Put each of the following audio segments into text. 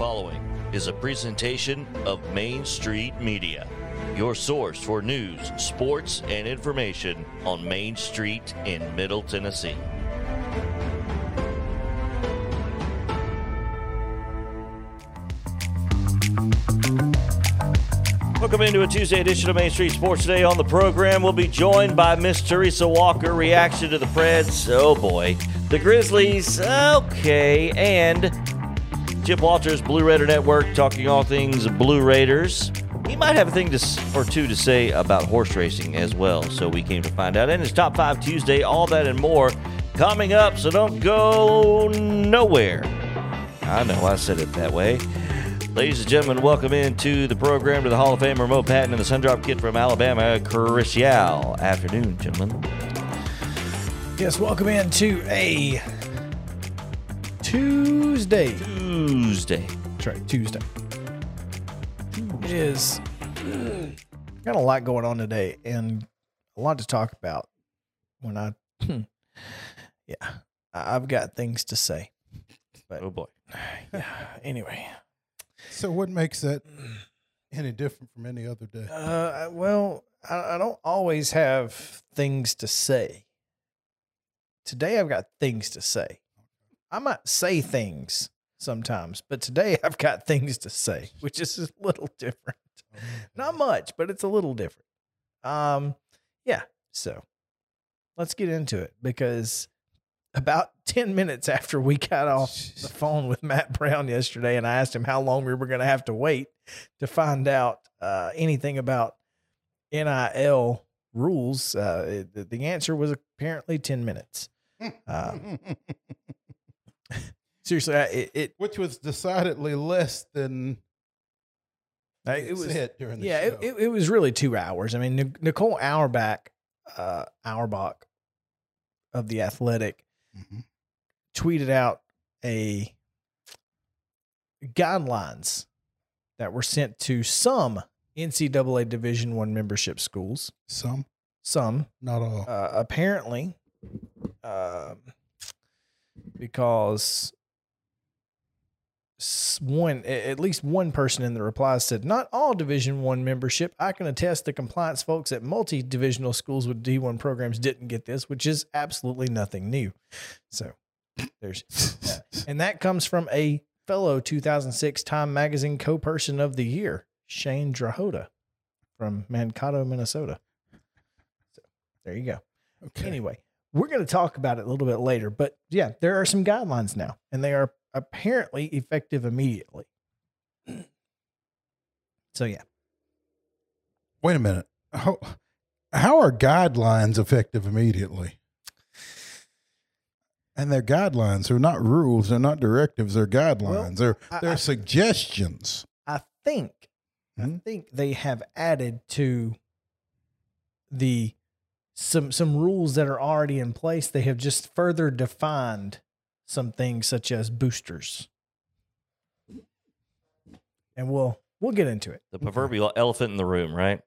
following is a presentation of Main Street Media, your source for news, sports, and information on Main Street in Middle Tennessee. Welcome into a Tuesday edition of Main Street Sports Today. On the program, we'll be joined by Miss Teresa Walker. Reaction to the Preds. Oh boy. The Grizzlies. Okay. And Chip Walters, Blue Raider Network, talking all things Blue Raiders. He might have a thing to, or two to say about horse racing as well. So we came to find out. And it's Top 5 Tuesday. All that and more coming up. So don't go nowhere. I know I said it that way. Ladies and gentlemen, welcome into the program to the Hall of Famer Mo Patton and the Sundrop Kid from Alabama, Chris Yao. Afternoon, gentlemen. Yes, welcome into a Tuesday. Tuesday. That's right, Tuesday. It is got a lot going on today and a lot to talk about. When I, yeah, I- I've got things to say. But Oh boy. yeah, anyway, So what makes that any different from any other day? uh, well, I, I don't always have things to say. Today I've got things to say. I might say things sometimes, but today I've got things to say, which is a little different. Not much, but it's a little different. Um, yeah. So let's get into it because about 10 minutes after we got off the phone with Matt Brown yesterday and I asked him how long we were going to have to wait to find out uh, anything about NIL rules, uh, it, the answer was apparently 10 minutes. Uh, seriously, I- it, it, Which was decidedly less than I- it was hit during the yeah, show. it, it, it was really two hours. I mean, Nicole Auerbach, uh, Auerbach of the Athletic, Mhm. tweeted out a guidelines that were sent to some NCAA Division One membership schools. Some, Some, not all. uh, apparently, um, because one at least one person in the replies said not all division one membership i can attest the compliance folks at multi-divisional schools with d1 programs didn't get this which is absolutely nothing new so there's that. and that comes from a fellow 2006 time magazine co-person of the year shane drahota from mankato minnesota so there you go okay. Anyway, we're going to talk about it a little bit later, but yeah, there are some guidelines now, and they are apparently effective immediately. So yeah, Wait a minute. How, how are guidelines effective immediately? And they're guidelines. They're not rules. They're not directives. They're guidelines. they're they're I- suggestions. I think I Hmm? think they have added to the some some rules that are already in place. They have just further defined some things such as boosters, and we'll we'll get into it. The proverbial elephant in the room, right?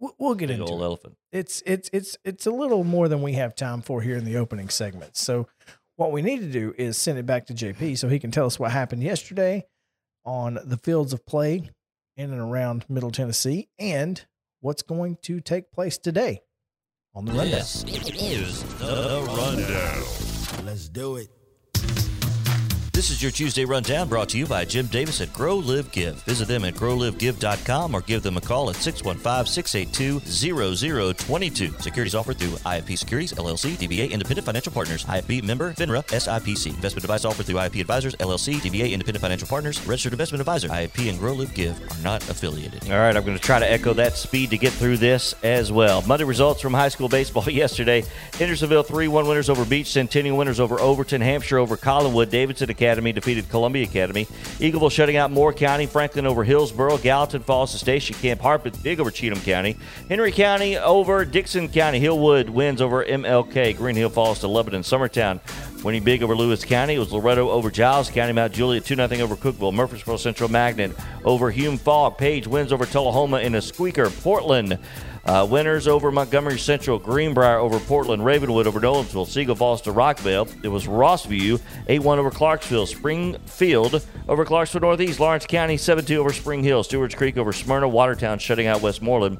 We'll, we'll get Big into old it. elephant. it's it's it's it's a little more than we have time for here in the opening segment. So what we need to do is send it back to JP so he can tell us what happened yesterday on the fields of play in and around Middle Tennessee and what's going to take place today on the rundown. This is the rundown. Let's do it. This is your Tuesday rundown brought to you by Jim Davis at Grow Live Give. Visit them at growlivegive.com or give them a call at 615-682-0022. Securities offered through IFP Securities, LLC, DBA Independent Financial Partners, IFP member, FINRA, SIPC. Investment advice offered through IFP Advisors, LLC, DBA Independent Financial Partners, Registered Investment Advisor. IFP and Grow Live Give are not affiliated. All right, I'm going to try to echo that speed to get through this as well. Monday results from high school baseball yesterday. Hendersonville 3-1 winners over Beech, Centennial winners over Overton, Hampshire over Collinwood, Davidson Academy defeated Columbia Academy, Eagleville shutting out Moore County, Franklin over Hillsboro, Gallatin Falls to Station Camp, Harpeth big over Cheatham County, Henry County over Dickson County, Hillwood wins over MLK, Green Hill Falls to Lebanon, Summertown. Winning big over Lewis County it was Loretto over Giles County, Mount Juliet 2 0 over Cookeville, Murfreesboro Central Magnet over Hume Fogg, Page wins over Tullahoma in a squeaker, Portland. Uh, winners over Montgomery Central, Greenbrier over Portland, Ravenwood over Nolensville, Siegel Falls to Rockvale. It was Rossview, 8 1 over Clarksville, Springfield over Clarksville Northeast, Lawrence County, 7 2 over Spring Hill, Stewart's Creek over Smyrna, Watertown shutting out Westmoreland.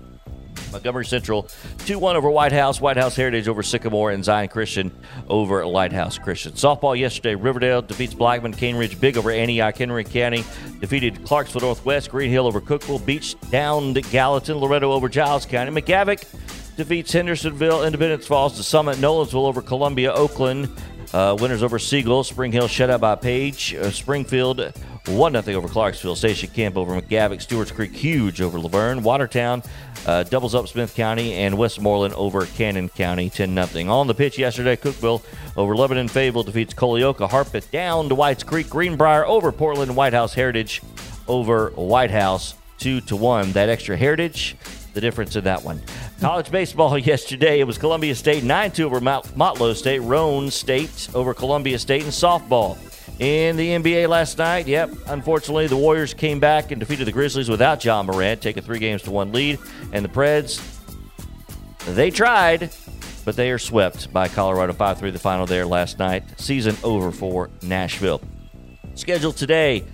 Montgomery Central 2 1 over White House, White House Heritage over Sycamore, and Zion Christian over Lighthouse Christian. Softball yesterday, Riverdale defeats Blackman, Cane Ridge big over Antioch, Henry County defeated Clarksville Northwest, Green Hill over Cookeville, Beech down Gallatin, Loretto over Giles County, McGavock defeats Hendersonville, Independence Falls to Summit, Nolensville over Columbia, Oakland. Uh, winners over Siegel, Spring Hill shut out by Page, uh, Springfield 1 0 over Clarksville. Station Camp over McGavock. Stewart's Creek huge over LaVergne. Watertown uh, doubles up Smith County. And Westmoreland over Cannon County 10 0. On the pitch yesterday, Cookeville over Lebanon Fable defeats Culleoka. Harpeth down to Whites Creek. Greenbrier over Portland. White House Heritage over White House 2 to 1. That extra Heritage, the difference in that one. College baseball yesterday, it was Columbia State 9 2 over Motlow State. Roan State over Columbia State. And softball. In the NBA last night, yep, unfortunately, the Warriors came back and defeated the Grizzlies without Ja Morant, taking three games to one lead. And the Preds, they tried, but they are swept by Colorado 5 3 the final there last night. Season over for Nashville. Scheduled today,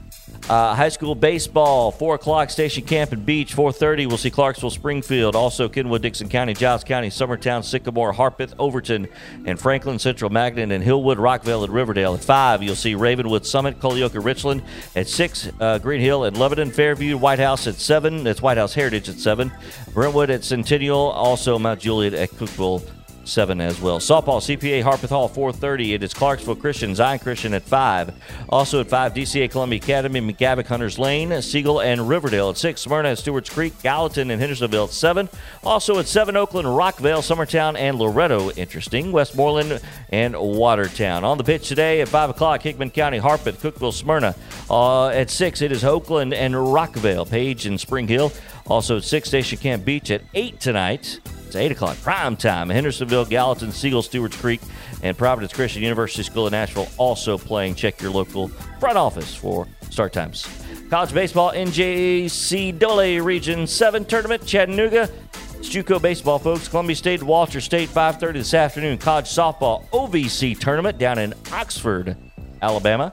uh, high school baseball, 4 o'clock, Station Camp and Beech. 4.30, we'll see Clarksville, Springfield. Also, Kenwood, Dickson County, Giles County, Summertown, Sycamore, Harpeth, Overton, and Franklin, Central Magnet, and Hillwood, Rockvale, and Riverdale. At 5, you'll see Ravenwood, Summit, Culleoka, Richland. At 6, uh, Green Hill and Lebanon, Fairview, White House at 7. That's White House Heritage at 7. Brentwood at Centennial. Also, Mount Juliet at Cookeville seven as well. Softball, CPA Harpeth Hall, 4:30. It is Clarksville Christian, Zion Christian at five. Also at five, DCA Columbia Academy, McGavock Hunters Lane, Siegel and Riverdale at six. Smyrna at Stewart's Creek, Gallatin and Hendersonville at seven. Also at seven, Oakland, Rockvale, Summertown, and Loretto. Interesting. Westmoreland and Watertown. On the pitch today at five o'clock, Hickman County, Harpeth, Cookeville, Smyrna. Uh, at six, it is Oakland and Rockvale, Page and Spring Hill. Also at six, Station Camp Beech at eight tonight. It's 8 o'clock, prime time. Hendersonville, Gallatin, Siegel, Stewart's Creek, and Providence Christian University School of Nashville also playing. Check your local front office for start times. College baseball, NJC Dole Region 7 tournament, Chattanooga. It's JUCO baseball, folks. Columbia State, Walters State, 5.30 this afternoon. College softball OVC tournament down in Oxford, Alabama.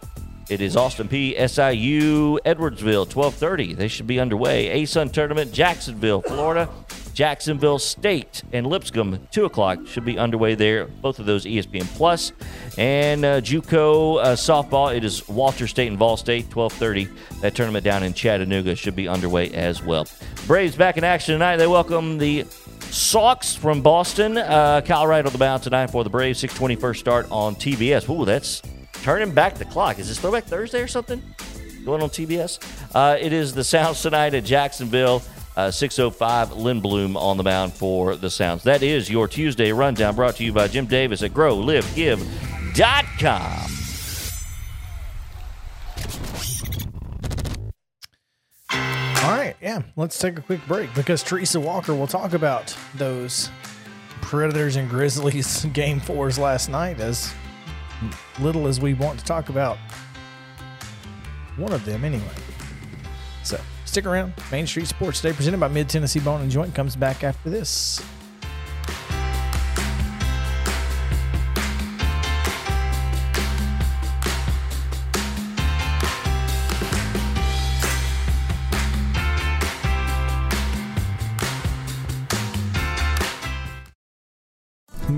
It is Austin Peay SIU Edwardsville, 1230. They should be underway. ASUN tournament, Jacksonville, Florida. Jacksonville State and Lipscomb, 2 o'clock, should be underway there. Both of those ESPN Plus. And uh, JUCO uh, softball, it is Walters State and Vol State, 1230. That tournament down in Chattanooga should be underway as well. Braves back in action tonight. They welcome the Sox from Boston. Uh, Colorado on the mound tonight for the Braves. 621st start on TBS. Ooh, that's turning back the clock. Is this Throwback Thursday or something? Going on TBS? Uh, it is the Sounds tonight at Jacksonville. Uh, 605 Lindblom on the mound for the Sounds. That is your Tuesday rundown brought to you by Jim Davis at GrowLiveGive.com. All right, yeah, let's take a quick break because Teresa Walker will talk about those Predators and Grizzlies game fours last night as little as we want to talk about one of them anyway. Stick around. Main Street Sports Day presented by Mid Tennessee Bone and Joint comes back after this.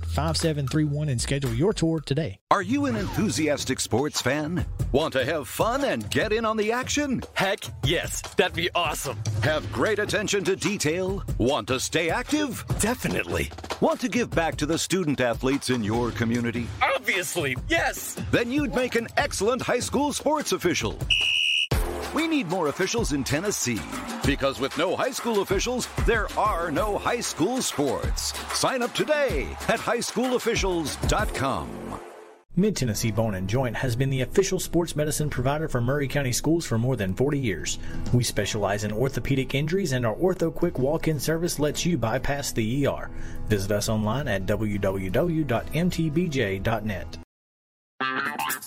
931-388-5731 and schedule your tour today. Are you an enthusiastic sports fan? Want to have fun and get in on the action? Heck yes, that'd be awesome. Have great attention to detail? Want to stay active? Definitely. Want to give back to the student athletes in your community? Obviously, yes. Then you'd make an excellent high school sports official. We need more officials in Tennessee because with no high school officials, there are no high school sports. Sign up today at highschoolofficials.com. Mid Tennessee Bone and Joint has been the official sports medicine provider for Maury County Schools for more than 40 years. We specialize in orthopedic injuries, and our Ortho Quick walk in service lets you bypass the ER. Visit us online at www.mtbj.net.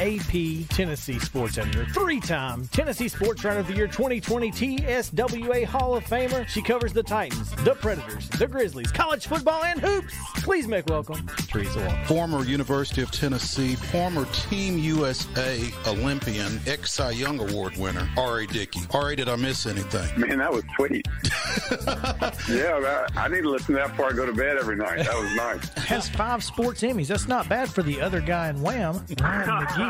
AP Tennessee Sports Editor, three time Tennessee Sports Writer of the Year 2020 TSWA Hall of Famer. She covers the Titans, the Predators, the Grizzlies, college football, and hoops. Please make welcome Teresa Walker. Former University of Tennessee, former Team USA Olympian, ex Cy Young Award winner, R.A. Dickey. R.A., did I miss anything? Man, that was sweet. yeah, I, I need to listen to that before I go to bed every night. That was nice. Has five sports Emmys. That's not bad for the other guy in Wham, Ryan McGee.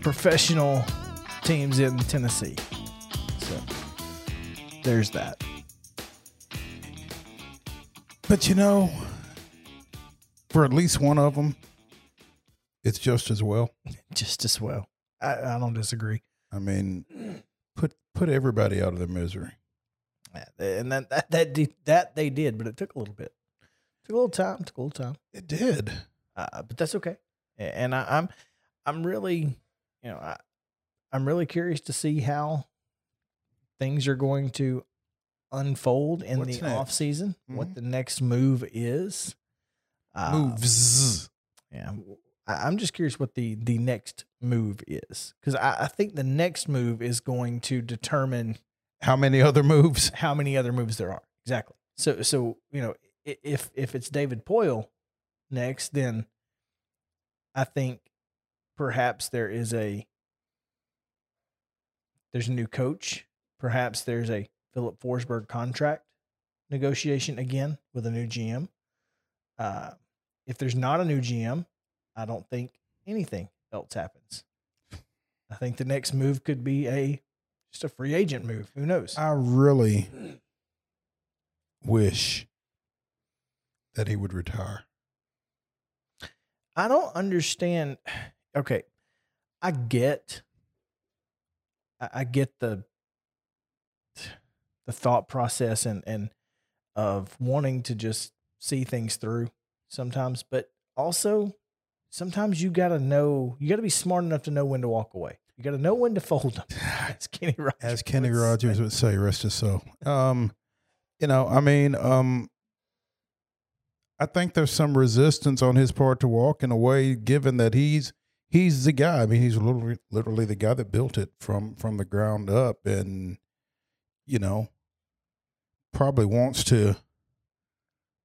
professional teams in Tennessee. So there's that. But you know, for at least one of them, it's just as well. Just as well. I, I don't disagree. I mean, put put everybody out of their misery. And that that that, did, that they did, but it took a little bit. It Took a little time. Took a little time. It did. Uh, but that's okay. And I, I'm I'm really you know, I, I'm really curious to see how things are going to unfold in What's the next? off season. Mhm. What the next move is. Uh, Moves. Yeah, I- I'm just curious what the the next move is because I, I think the next move is going to determine How many other moves? how many other moves there are. Exactly. So so you know if if it's David Poile next, then I think perhaps there is a there's a new coach. Perhaps there's a Filip Forsberg contract negotiation again with a new GM. Uh, if there's not a new GM, I don't think anything else happens. I think the next move could be a just a free agent move. Who knows? I really wish that he would retire. I don't understand. Okay, I get, I get the the thought process and and of wanting to just see things through sometimes, but also sometimes you got to know you got to be smart enough to know when to walk away. You got to know when to fold them. As Kenny Rogers, As Kenny would Rogers say. would say, rest his soul. Um, you know, I mean, um, I think there's some resistance on his part to walking away, given that he's he's the guy. I mean, he's literally literally the guy that built it from from the ground up, and you know, probably wants to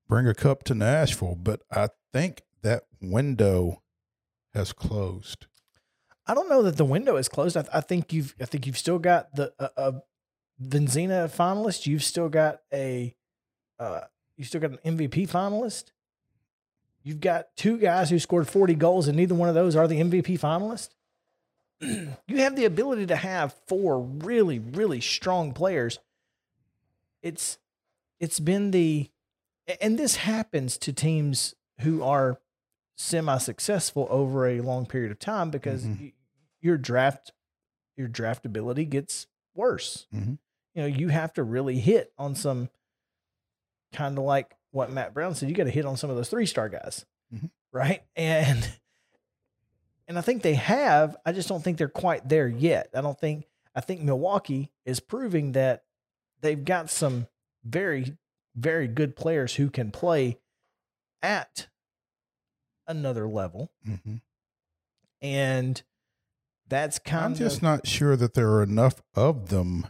bring a cup to Nashville. But I think that window has closed. I don't know that the window is closed. I, I think you've I think you've still got the uh, uh, Vezina finalist. You've still got a uh, you still got an MVP finalist. You've got two guys who scored 40 goals, and neither one of those are the MVP finalist. you have the ability to have four really, really strong players. It's it's been the and this happens to teams who are semi successful over a long period of time because Mhm. y- your draft your draftability gets worse. Mhm. You know, you have to really hit on some kind of like what Matt Brown said, you got to hit on some of those three star guys. Mhm. Right? And and I think they have. I just don't think they're quite there yet. I don't think I think Milwaukee is proving that they've got some very very good players who can play at another level Mhm. and that's kind I'm of just not sure that there are enough of them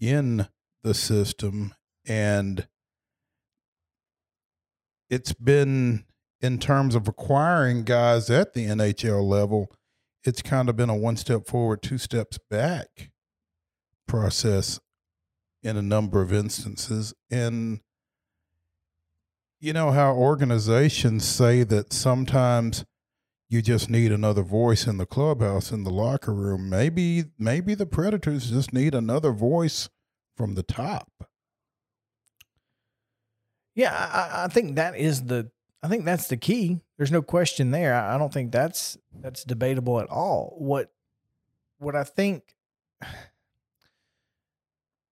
in the system. And it's been, in terms of acquiring guys at the NHL level, it's kind of been a one step forward, two steps back process in a number of instances. And you know how organizations say that sometimes you just need another voice in the clubhouse in the locker room maybe maybe the predators just need another voice from the top Yeah, I, I- think that is the. I think that's the key. There's no question there. I, I don't think that's that's debatable at all. What what I think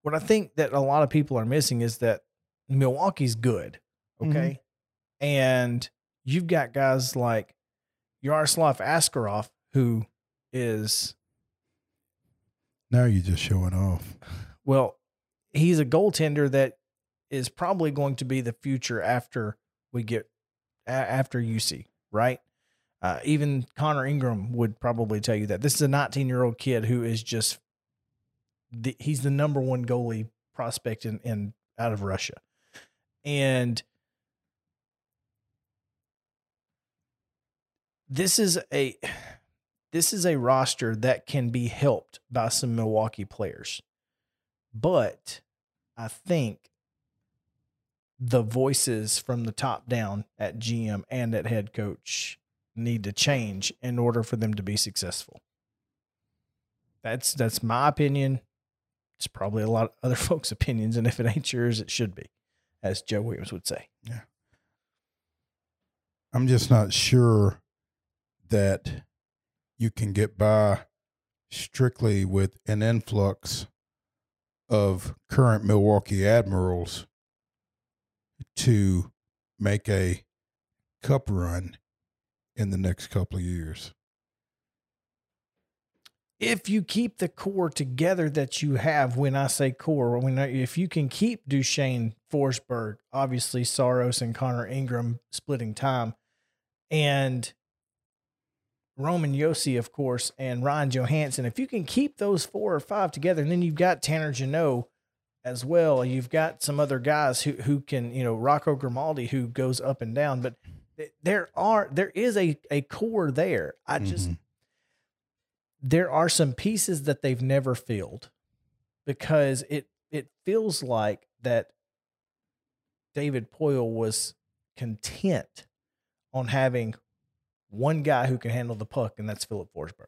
what I think that a lot of people are missing is that Milwaukee's good, mm-hmm. okay, and you've got guys like Yaroslav Askarov who is now you're just showing off well, he's a goaltender that is probably going to be the future after we get after Juuse, right? Uh, even Connor Ingram would probably tell you that this is a 19 year old kid who is just the, he's the number one goalie prospect in, in out of Russia, and this is a this is a roster that can be helped by some Milwaukee players. But I think the voices from the top down at GM and at head coach need to change in order for them to be successful. That's that's my opinion. It's probably a lot of other folks' opinions, and if it ain't yours, it should be, as Joe Williams would say. Yeah. I'm just not sure that you can get by strictly with an influx of current milwaukee admirals to make a cup run in the next couple of years. If you keep the core together that you have, when I say core, when I, if you can keep Duchene, Forsberg, obviously Saros and Connor Ingram splitting time, and Roman Josi, of course, and Ryan Johansen, if you can keep those four or five together, and then you've got Tanner Jeannot as well. You've got some other guys who who can, you know, Rocco Grimaldi who goes up and down, but there are there is a a core there. I just Mhm. there are some pieces that they've never filled because it it feels like that David Poile was content on having one guy who can handle the puck, and that's Filip Forsberg.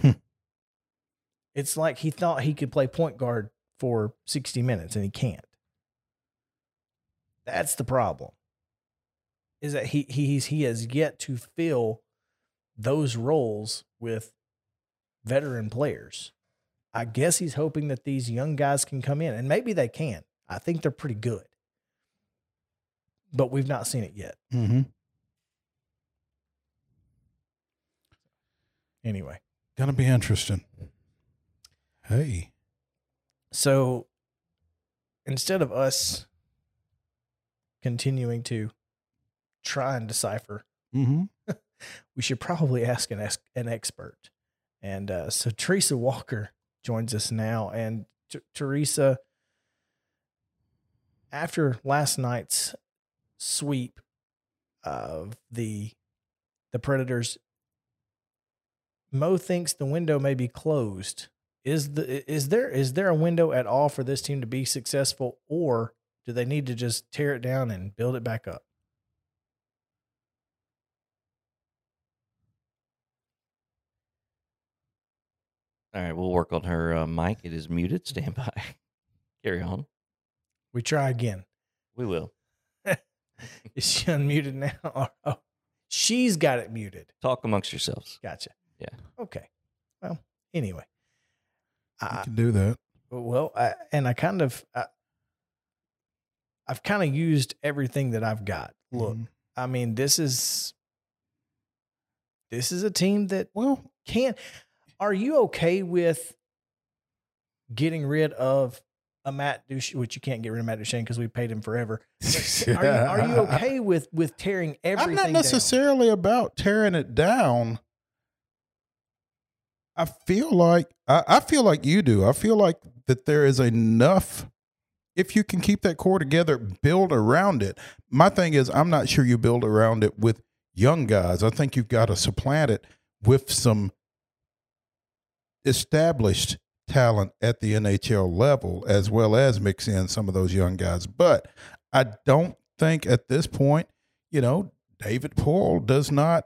Hmm. It's like he thought he could play point guard for 60 minutes and he can't. That's the problem. Is that he he's he has yet to fill those roles with veteran players. I guess he's hoping that these young guys can come in, and maybe they can. I think they're pretty good, but we've not seen it yet. Mm-hmm. Anyway, Gonna be interesting. Hey, so instead of us continuing to try and decipher, mm-hmm. we should probably ask an an expert. And uh, so Teresa Walker joins us now, and T- Teresa, after last night's sweep of the the Predators, Mo thinks the window may be closed. Is the is there is there a window at all for this team to be successful, or do they need to just tear it down and build it back up? All right, we'll work on her uh, mic. It is muted. Stand by. Carry on. We try again. We will. Is she unmuted now? Or- oh, she's got it muted. Talk amongst yourselves. Gotcha. Yeah. Okay. Well, anyway. I, can do that. well, I, and I kind of, I, I've kind of used everything that I've got. Look, Mhm. I mean, this is, this is a team that Well, can. Are you okay with getting rid of a Matt Duchene, which you can't get rid of Matt Duchene because we paid him forever? But Are you, are you okay with with tearing everything? I'm not down? necessarily about tearing it down. I feel like I, I feel like you do. I feel like that there is enough. If you can keep that core together, build around it. My thing is, I'm not sure you build around it with young guys. I think you've got to supplant it with some established talent at the NHL level, as well as mix in some of those young guys. But I don't think at this point, you know, David Poile does not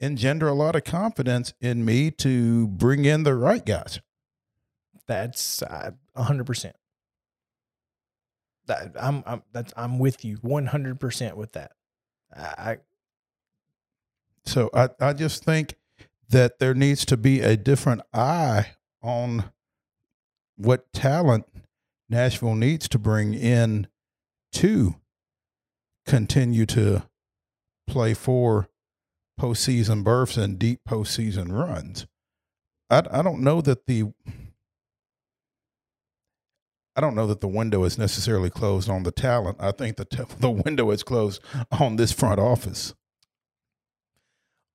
engender a lot of confidence in me to bring in the right guys. That's uh, a hundred percent. That I'm I'm that's I'm with you one hundred percent with that. I So I, I just think that there needs to be a different eye on what talent Nashville needs to bring in to continue to play for postseason berths and deep postseason runs. I, I don't know that the I don't know that the window is necessarily closed on the talent. I think the t- the window is closed on this front office.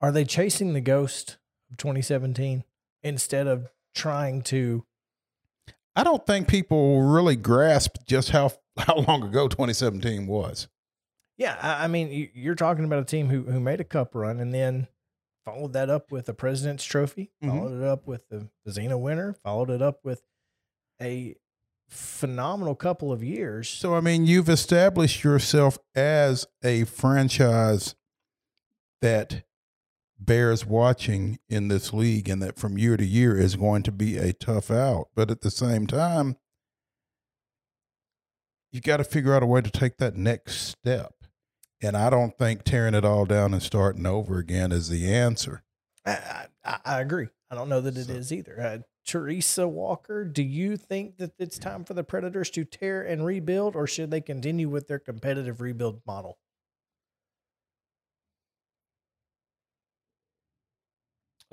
are they chasing the ghost of 2017 instead of trying to? I don't think people really grasp just how how long ago 2017 was. Yeah, I, I mean, you, you're talking about a team who who made a cup run and then followed that up with a President's Trophy, Mhm. followed it up with the, the Vezina winner, followed it up with a phenomenal couple of years. So I mean, you've established yourself as a franchise that bears watching in this league and that from year to year is going to be a tough out. But at the same time, you got to figure out a way to take that next step. And I don't think tearing it all down and starting over again is the answer. I, I, I agree. I don't know that it is So- either. Uh, Teresa Walker, do you think that it's time for the Predators to tear and rebuild, or should they continue with their competitive rebuild model?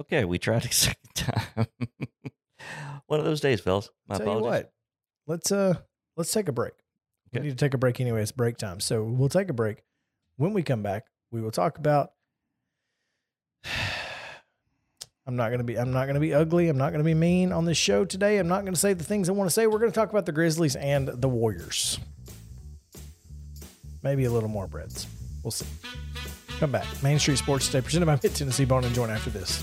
Okay, we tried a second time. One of those days, fellas. My Tell you what, let's uh let's take a break. We need to take a break anyway. It's break time, so we'll take a break. When we come back, we will talk about. I'm not gonna be. I'm not gonna be ugly. I'm not gonna be mean on this show today. I'm not gonna say the things I want to say. We're gonna talk about the Grizzlies and the Warriors. Maybe a little more Preds. We'll see. Come back. Main Street Sports Today, presented by Mid Tennessee Bone and Joint after this.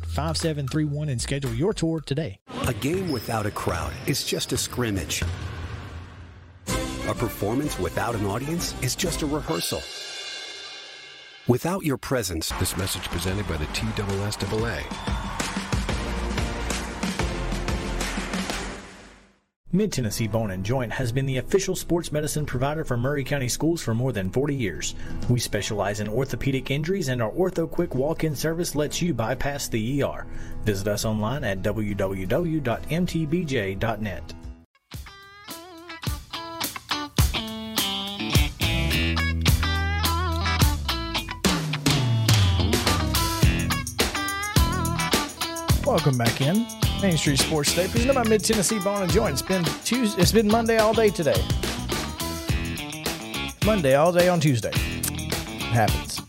931-388-5731 and schedule your tour today. A game without a crowd is just a scrimmage. A performance without an audience is just a rehearsal. Without your presence, This message presented by the TSSAA. Mid Tennessee Bone and Joint has been the official sports medicine provider for Maury County Schools for more than 40 years. We specialize in orthopedic injuries, and our Ortho Quick walk in service lets you bypass the ER. Visit us online at www.mtbj.net. Welcome back in Main Street Sports Today, presented by Mid Tennessee Bone and Joint. It's been Tuesday. It's been Monday all day today. Monday all day on Tuesday. It happens.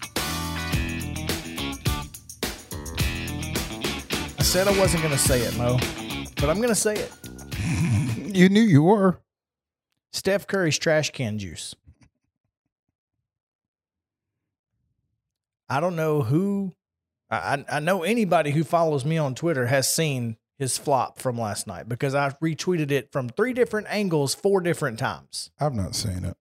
I said I wasn't going to say it, Mo, but I'm going to say it. You knew you were. Steph Curry's trash can juice. I don't know who. I, I I know anybody who follows me on Twitter has seen his flop from last night because I retweeted it from three different angles, four different times. I've not seen it,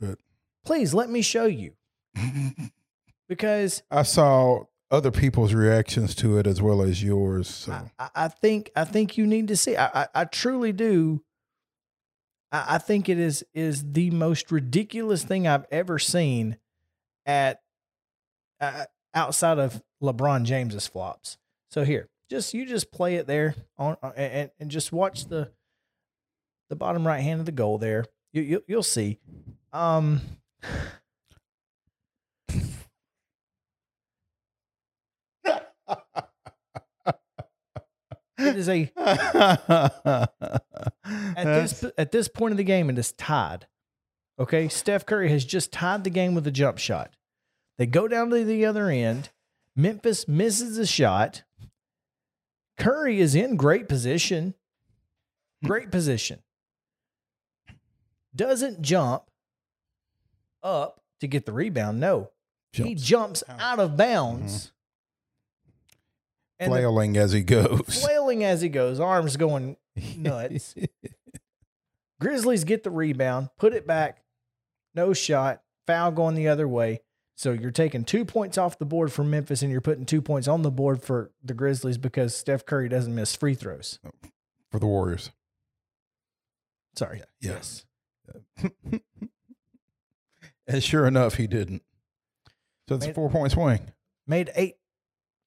but Please let me show you because I saw other people's reactions to it as well as yours. So I, I- think I think you need to see. I I, I truly do. I, I think it is is the most ridiculous thing I've ever seen at uh, outside of LeBron James's flops. So here, just you just play it there on uh, and and just watch the the bottom right hand of the goal there. You, you you'll see. Um. It is a at this at this point of the game, it is tied. Okay, Steph Curry has just tied the game with a jump shot. They go down to the other end. Memphis misses a shot. Curry is in great position. Hmm. Great position. Doesn't jump up to get the rebound. No, he jumps out of bounds. Mm-hmm. The- flailing as he goes. flailing as he goes, arms going nuts. Grizzlies get the rebound, put it back, no shot, foul going the other way. So you're taking two points off the board for Memphis and you're putting two points on the board for the Grizzlies because Steph Curry doesn't miss free throws. Oh, for the Warriors. Sorry. Yes. and sure enough, he didn't. So it's a four point swing. Made eight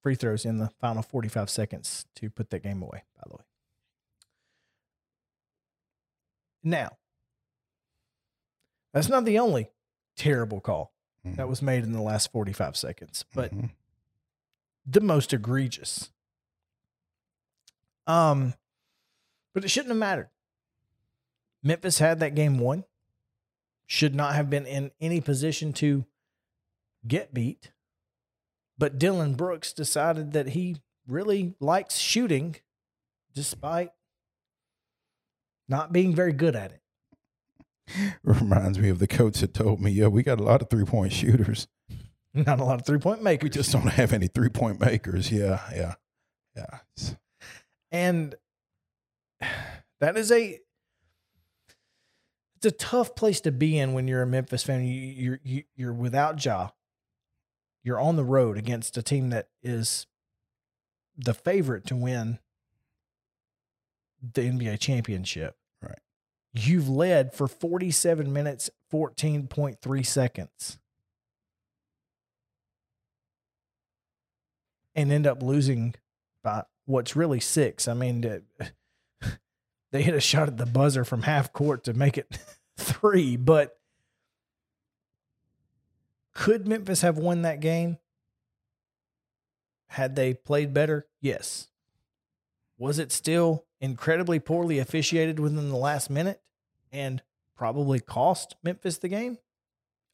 free throws in the final 45 seconds to put that game away, by the way. Now, that's not the only terrible call that was made in the last 45 seconds, but the most egregious. Um, but it shouldn't have mattered. Memphis had that game won. Should not have been in any position to get beat. But Dillon Brooks decided that he really likes shooting despite not being very good at it. Reminds me of the coach that told me, yeah, we got a lot of three point shooters. Not a lot of three point makers. We just don't have any three point makers. Yeah, yeah, yeah. And that is a it's a tough place to be in when you're a Memphis fan. You, you're you, you're without Ja. You're on the road against a team that is the favorite to win the NBA championship. You've led for 47 minutes, 14.3 seconds. And end up losing by what's really six. I mean, they hit a shot at the buzzer from half court to make it three, but could Memphis have won that game? Had they played better? Yes. Was it still incredibly poorly officiated within the last minute and probably cost Memphis the game?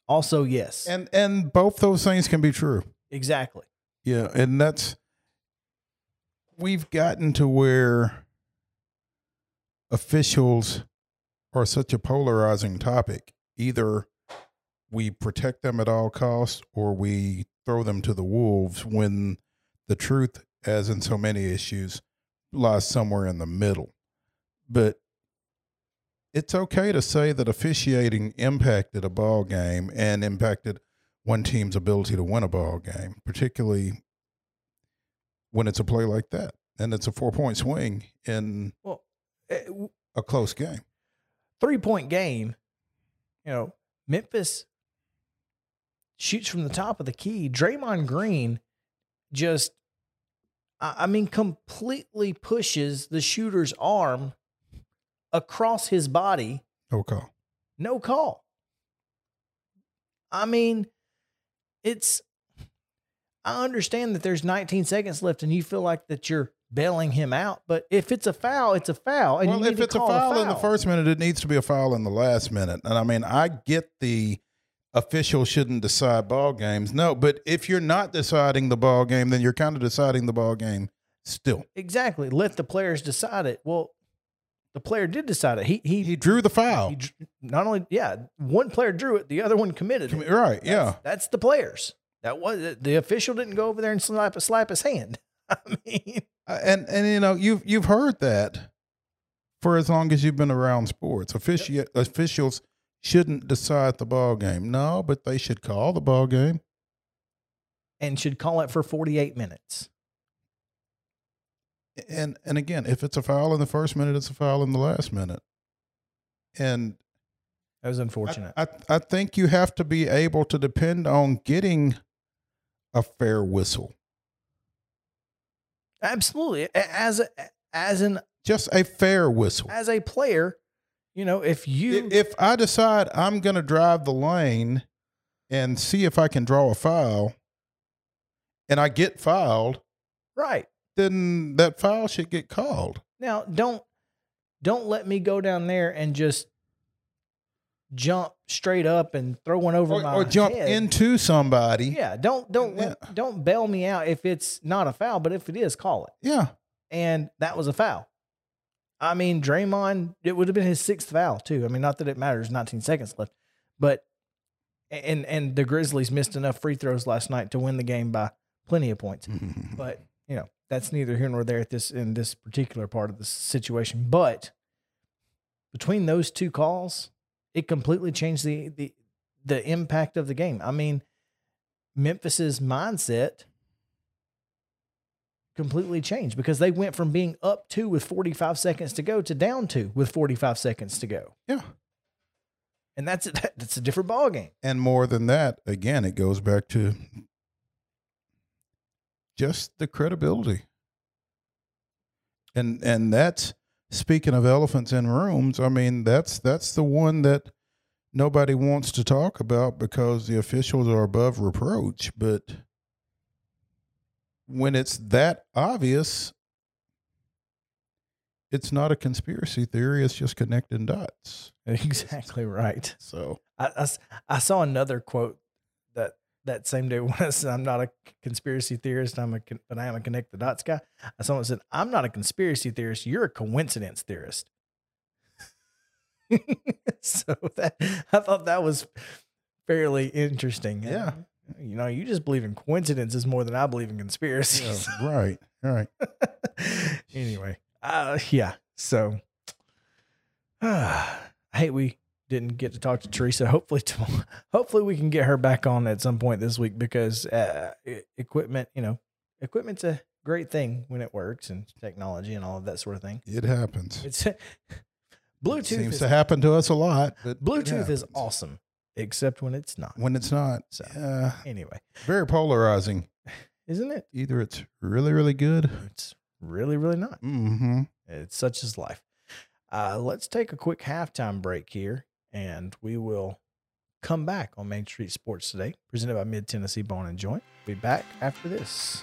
Also, yes. And and both those things can be true. Exactly. Yeah, and that's we've gotten to where officials are such a polarizing topic. Either we protect them at all costs or we throw them to the wolves when the truth, as in so many issues, lies somewhere in the middle. But it's okay to say that officiating impacted a ball game and impacted one team's ability to win a ball game, particularly when it's a play like that and it's a four point swing in well, eh, a close game. Three point game, you know, Memphis shoots from the top of the key. Draymond Green just, I mean, completely pushes the shooter's arm across his body. No call. No call. I mean, it's I understand that there's 19 seconds left and you feel like that you're bailing him out, but if it's a foul, it's a foul. And well, if it's a foul, a foul, in the first minute, it needs to be a foul in the last minute. And I mean, I get the official shouldn't decide ball games. No, but if you're not deciding the ball game, then you're kind of deciding the ball game still. Exactly. Let the players decide it. Well, the player did decide it. He he he drew the foul. He, not only yeah, one player drew it, the other one committed it. Right. That's, yeah. That's the players. That was the official didn't go over there and slap slap his hand. I mean, uh, and and you know you've you've heard that for as long as you've been around sports. Offici- yep. Officials shouldn't decide the ball game. No, but they should call the ball game and should call it for 48 minutes. And and again, if it's a foul in the first minute, it's a foul in the last minute. And that was unfortunate. I, I, I think you have to be able to depend on getting a fair whistle. Absolutely. As a, as an just a fair whistle. As a player, you know, if you if, if I decide I'm going to drive the lane and see if I can draw a foul and I get fouled, right. Then that foul should get called. Now, don't don't let me go down there and just jump straight up and throw one over or, my or jump head. into somebody. Yeah, don't don't Yeah. don't bail me out if it's not a foul, but if it is, call it. Yeah. And that was a foul. I mean, Draymond, it would have been his sixth foul too. I mean, not that it matters, 19 seconds left, but and and the Grizzlies missed enough free throws last night to win the game by plenty of points. but you know, that's neither here nor there at this in this particular part of the situation. But between those two calls, it completely changed the the the impact of the game. I mean, Memphis's mindset completely changed because they went from being up two with 45 seconds to go to down two with 45 seconds to go. Yeah. And that's that's a different ball game. And more than that, again, it goes back to just the credibility. And and that's speaking of elephants in rooms, I mean that's that's the one that nobody wants to talk about because the officials are above reproach, but when it's that obvious, it's not a conspiracy theory. It's just connecting dots. Exactly right. So I, I, I saw another quote that same day when I said I'm not a conspiracy theorist, I'm a but I am a connect the dots guy. Someone said I'm not a conspiracy theorist. You're a coincidence theorist. so that I thought that was fairly interesting. Yeah. You know, you just believe in coincidences more than I believe in conspiracies. Yeah, right. Right. anyway, uh, yeah. So, uh, I hate we didn't get to talk to Teresa. Hopefully, tomorrow, hopefully we can get her back on at some point this week because uh, equipment, you know, equipment's a great thing when it works and technology and all of that sort of thing. It happens. It's Bluetooth Seems is, to happen to us a lot. But Bluetooth is awesome, except when it's not. when it's not. So Uh, anyway, very polarizing. isn't it? Either it's really, really good. It's really, really not. Mm-hmm. It's such as life. Uh, let's take a quick halftime break here, and we will come back on Main Street Sports today, presented by Mid Tennessee Bone and Joint. We'll Be back after this.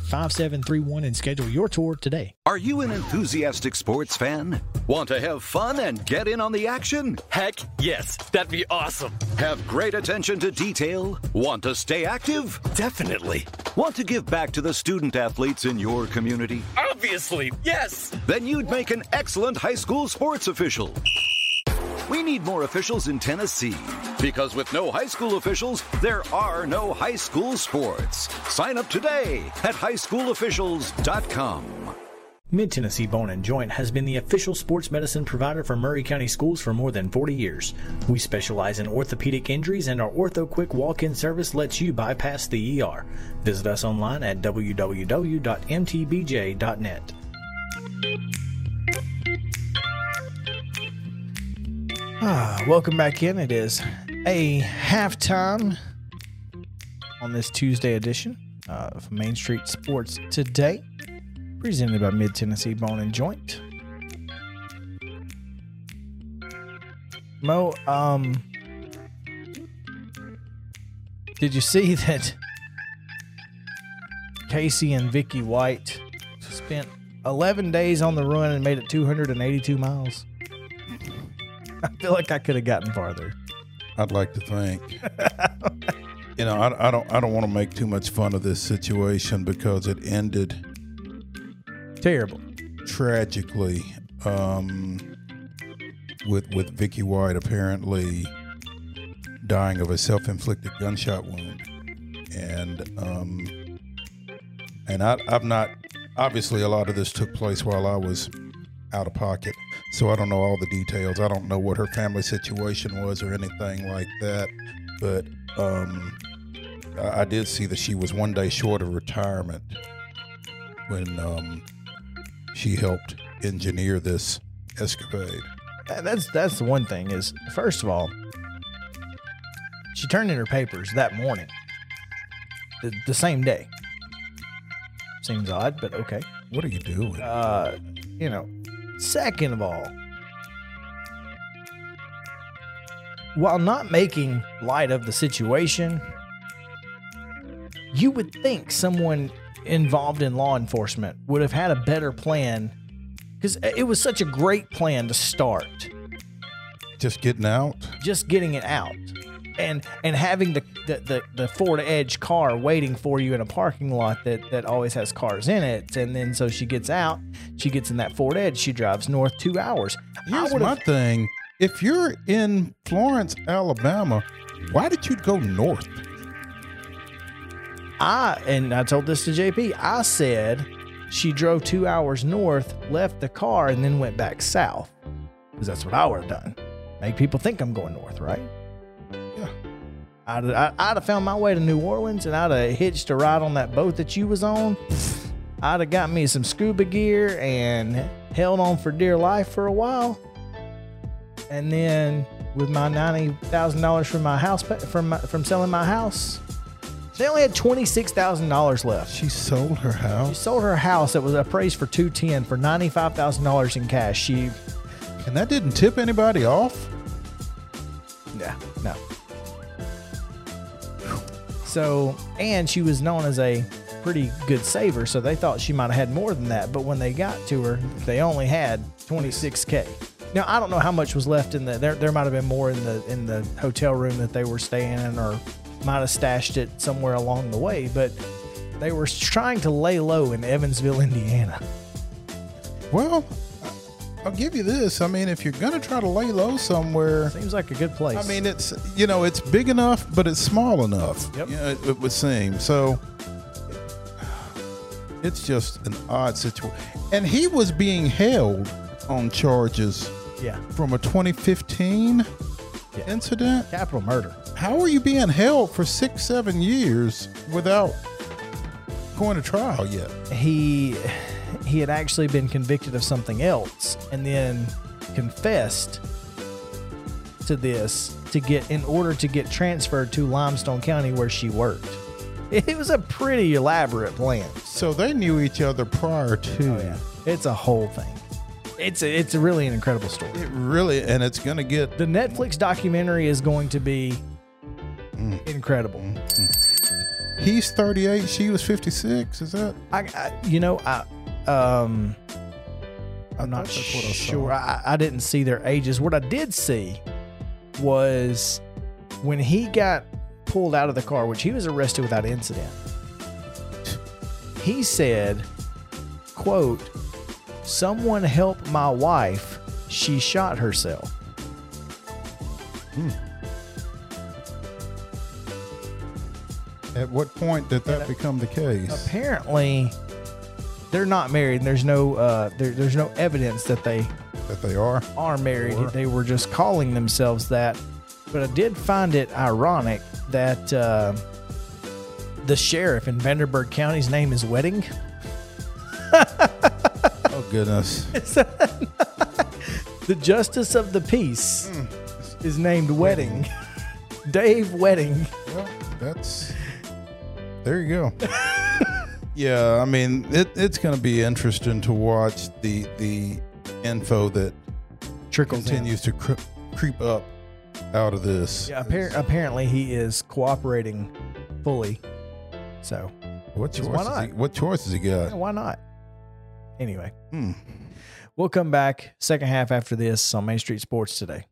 931-388-5731 and schedule your tour today. Are you an enthusiastic sports fan? Want to have fun and get in on the action? Heck yes, that'd be awesome. Have great attention to detail? Want to stay active? Definitely. Want to give back to the student athletes in your community? Obviously, yes. Then you'd make an excellent high school sports official. We need more officials in Tennessee because with no high school officials, there are no high school sports. Sign up today at highschoolofficials.com. Mid Tennessee Bone and Joint has been the official sports medicine provider for Maury County Schools for more than 40 years. We specialize in orthopedic injuries, and our Ortho Quick walk in service lets you bypass the ER. Visit us online at www.mtbj.net. Ah, welcome back in. It is a halftime on this Tuesday edition of Main Street Sports Today presented by Mid Tennessee Bone and Joint. Mo, um, did you see that Casey and Vicky White spent 11 days on the run and made it 282 miles? I feel like I could have gotten farther. I'd like to think. you know, I, I don't. I don't want to make too much fun of this situation because it ended Terrible. tragically um, with with Vicky White apparently dying of a self-inflicted gunshot wound, and um, and I, I've not obviously a lot of this took place while I was out of pocket, so I don't know all the details. I don't know what her family situation was or anything like that, but um, I, I did see that she was one day short of retirement when um, she helped engineer this escapade. That's that's the one thing is first of all, she turned in her papers that morning, the, the same day. Seems odd, but okay. What are you doing? Uh, you know, second of all, while not making light of the situation, you would think someone involved in law enforcement would have had a better plan because it was such a great plan to start Just getting out? just getting it out. And and having the, the the the Ford Edge car waiting for you in a parking lot that that always has cars in it, and then so she gets out, she gets in that Ford Edge, she drives north two hours. Here's my thing: if you're in Florence, Alabama, why did you go north? I and I told this to JP. I said she drove two hours north, left the car, and then went back south because that's what I would have done. Make people think I'm going north, right? I'd, I- I'd have found my way to New Orleans and I'd have hitched a ride on that boat that you was on. I'd have got me some scuba gear and held on for dear life for a while. And then with my ninety thousand dollars from my house from my, from selling my house, they only had twenty six thousand dollars left. She sold her house. She sold her house that was appraised for two ten for ninety five thousand dollars in cash. She, and that didn't tip anybody off. yeah, no. So, and she was known as a pretty good saver, so they thought she might have had more than that. But when they got to her, they only had twenty six k. Now I don't know how much was left in the there. There might have been more in the in the hotel room that they were staying in, or might have stashed it somewhere along the way. But they were trying to lay low in Evansville, Indiana. Well, I'll give you this. I mean, if you're gonna try to lay low somewhere, Seems like a good place. I mean, it's you know, it's big enough, but it's small enough. Yep. You know, it, it would seem so. It's just an odd situation, and he was being held on charges yeah, from a 2015 Yeah. incident. capital murder. How are you being held for six, seven years without going to trial yet? he he had actually been convicted of something else and then confessed to this to get in order to get transferred to Limestone County where she worked. It was a pretty elaborate plan. So they knew each other prior to. Oh yeah, it's a whole thing. It's a, it's a really an incredible story. It really, and it's going to get The Netflix documentary is going to be mm. incredible. Mm-hmm. He's 38. She was 56. Is that? I, I you know I um I'm not thought that's what I saw. sure. I, I didn't see their ages. What I did see was when he got pulled out of the car, which he was arrested without incident. He said, "quote Someone help my wife. She shot herself." At what point did that become the case? Apparently, they're not married. And there's no uh, there, there's no evidence that they That they are. are married. Or- They were just calling themselves that. But I did find it ironic that uh, the sheriff in Vanderburgh County's name is Wedding. Oh goodness. The justice of the peace Hmm. is named Wedding. Dave Wedding. Well, that's there you go. Yeah, I mean, it, it's going to be interesting to watch the the info that Trickles in. continues to cre- creep up out of this. Yeah, appar- apparently he is cooperating fully. So, What choice? Why not? he, what choice has he yeah, got? why not? Anyway, Hmm. we'll come back second half after this on Main Street Sports today.